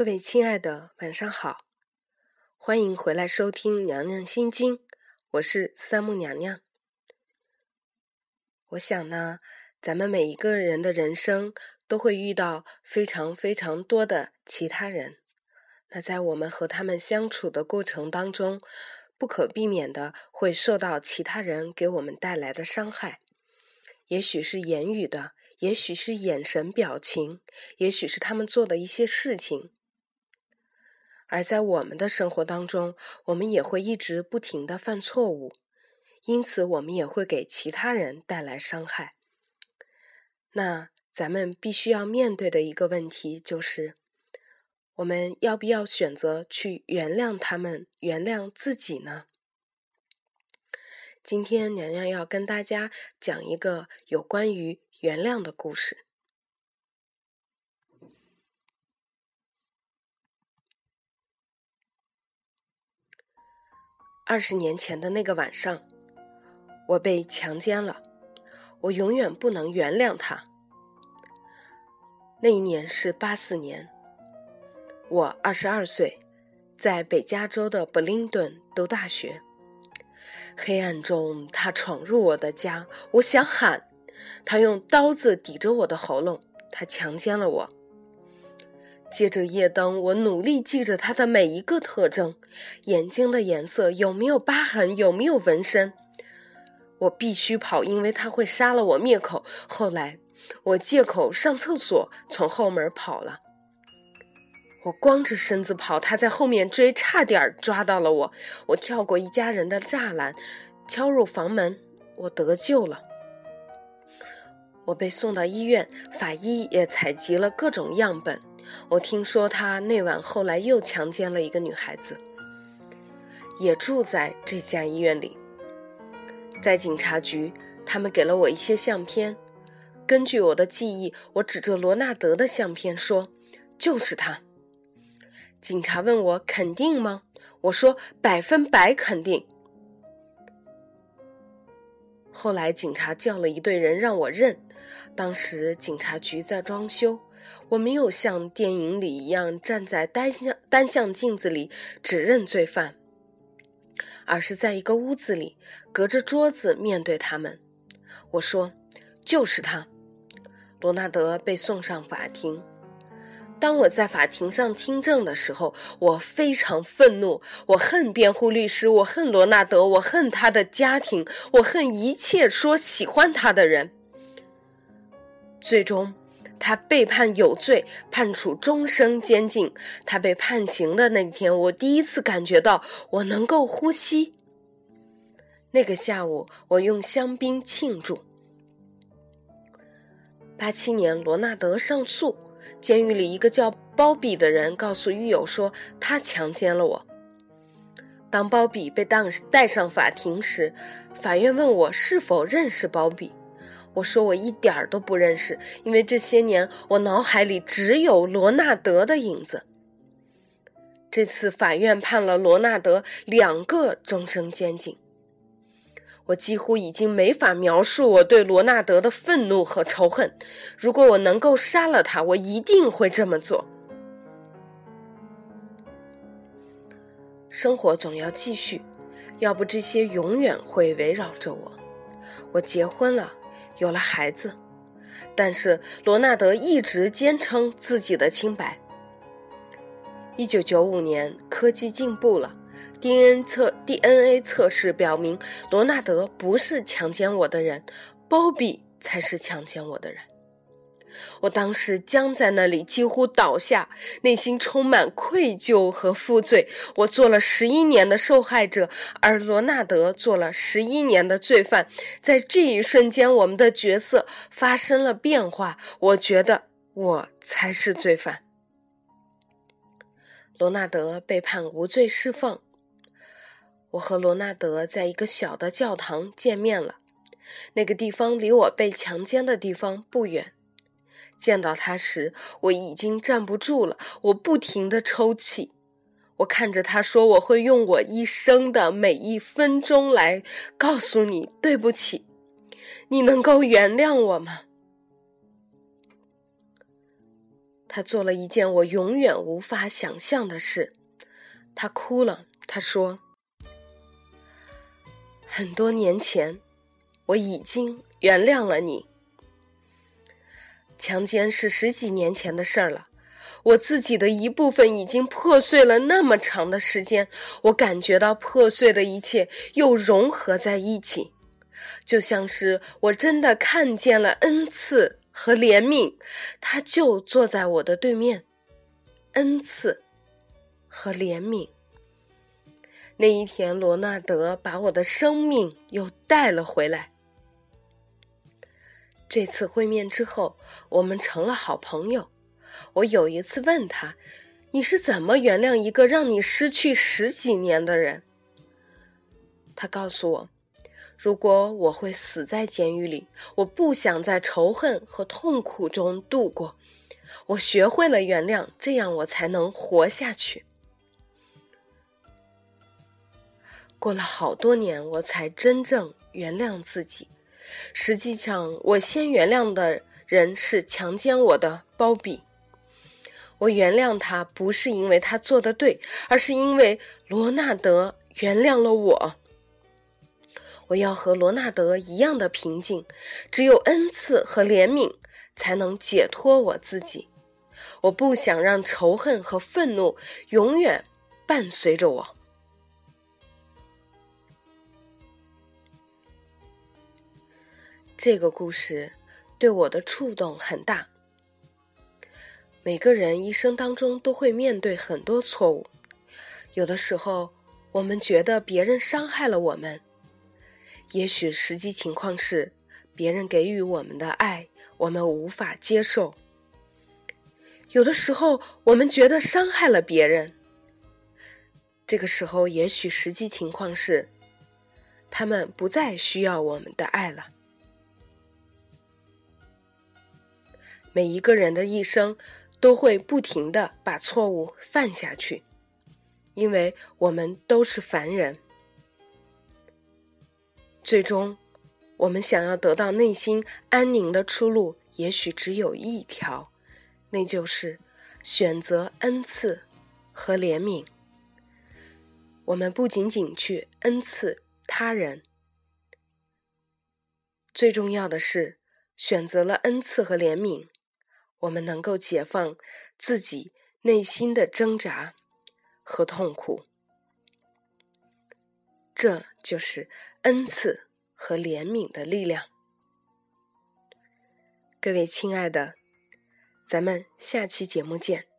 各位亲爱的，晚上好，欢迎回来收听《娘娘心经》，我是三木娘娘。我想呢，咱们每一个人的人生都会遇到非常非常多的其他人，那在我们和他们相处的过程当中，不可避免的会受到其他人给我们带来的伤害，也许是言语的，也许是眼神、表情，也许是他们做的一些事情。而在我们的生活当中，我们也会一直不停的犯错误，因此我们也会给其他人带来伤害。那咱们必须要面对的一个问题就是，我们要不要选择去原谅他们，原谅自己呢？今天娘娘要跟大家讲一个有关于原谅的故事。二十年前的那个晚上，我被强奸了，我永远不能原谅他。那一年是八四年，我二十二岁，在北加州的布林顿读大学。黑暗中，他闯入我的家，我想喊，他用刀子抵着我的喉咙，他强奸了我。借着夜灯，我努力记着他的每一个特征：眼睛的颜色，有没有疤痕，有没有纹身。我必须跑，因为他会杀了我灭口。后来，我借口上厕所，从后门跑了。我光着身子跑，他在后面追，差点抓到了我。我跳过一家人的栅栏，敲入房门，我得救了。我被送到医院，法医也采集了各种样本。我听说他那晚后来又强奸了一个女孩子，也住在这家医院里。在警察局，他们给了我一些相片。根据我的记忆，我指着罗纳德的相片说：“就是他。”警察问我肯定吗？我说百分百肯定。后来警察叫了一队人让我认。当时警察局在装修。我没有像电影里一样站在单向单向镜子里指认罪犯，而是在一个屋子里，隔着桌子面对他们。我说：“就是他。”罗纳德被送上法庭。当我在法庭上听证的时候，我非常愤怒。我恨辩护律师，我恨罗纳德，我恨他的家庭，我恨一切说喜欢他的人。最终。他被判有罪，判处终生监禁。他被判刑的那天，我第一次感觉到我能够呼吸。那个下午，我用香槟庆祝。八七年，罗纳德上诉，监狱里一个叫鲍比的人告诉狱友说他强奸了我。当鲍比被当带上法庭时，法院问我是否认识鲍比。我说我一点儿都不认识，因为这些年我脑海里只有罗纳德的影子。这次法院判了罗纳德两个终生监禁，我几乎已经没法描述我对罗纳德的愤怒和仇恨。如果我能够杀了他，我一定会这么做。生活总要继续，要不这些永远会围绕着我。我结婚了。有了孩子，但是罗纳德一直坚称自己的清白。一九九五年，科技进步了，DNA 测 DNA 测试表明，罗纳德不是强奸我的人，鲍比才是强奸我的人。我当时僵在那里，几乎倒下，内心充满愧疚和负罪。我做了十一年的受害者，而罗纳德做了十一年的罪犯。在这一瞬间，我们的角色发生了变化。我觉得我才是罪犯。罗纳德被判无罪释放。我和罗纳德在一个小的教堂见面了，那个地方离我被强奸的地方不远。见到他时，我已经站不住了，我不停地抽泣。我看着他说：“我会用我一生的每一分钟来告诉你对不起，你能够原谅我吗？”他做了一件我永远无法想象的事，他哭了。他说：“很多年前，我已经原谅了你。强奸是十几年前的事儿了，我自己的一部分已经破碎了那么长的时间，我感觉到破碎的一切又融合在一起，就像是我真的看见了恩赐。”和怜悯，他就坐在我的对面。恩赐和怜悯。那一天，罗纳德把我的生命又带了回来。这次会面之后，我们成了好朋友。我有一次问他：“你是怎么原谅一个让你失去十几年的人？”他告诉我。如果我会死在监狱里，我不想在仇恨和痛苦中度过。我学会了原谅，这样我才能活下去。过了好多年，我才真正原谅自己。实际上，我先原谅的人是强奸我的包比。我原谅他，不是因为他做的对，而是因为罗纳德原谅了我。我要和罗纳德一样的平静，只有恩赐和怜悯才能解脱我自己。我不想让仇恨和愤怒永远伴随着我。这个故事对我的触动很大。每个人一生当中都会面对很多错误，有的时候我们觉得别人伤害了我们。也许实际情况是，别人给予我们的爱，我们无法接受。有的时候，我们觉得伤害了别人。这个时候，也许实际情况是，他们不再需要我们的爱了。每一个人的一生，都会不停的把错误犯下去，因为我们都是凡人。最终，我们想要得到内心安宁的出路，也许只有一条，那就是选择恩赐和怜悯。我们不仅仅去恩赐他人，最重要的是选择了恩赐和怜悯，我们能够解放自己内心的挣扎和痛苦。这就是恩赐和怜悯的力量。各位亲爱的，咱们下期节目见。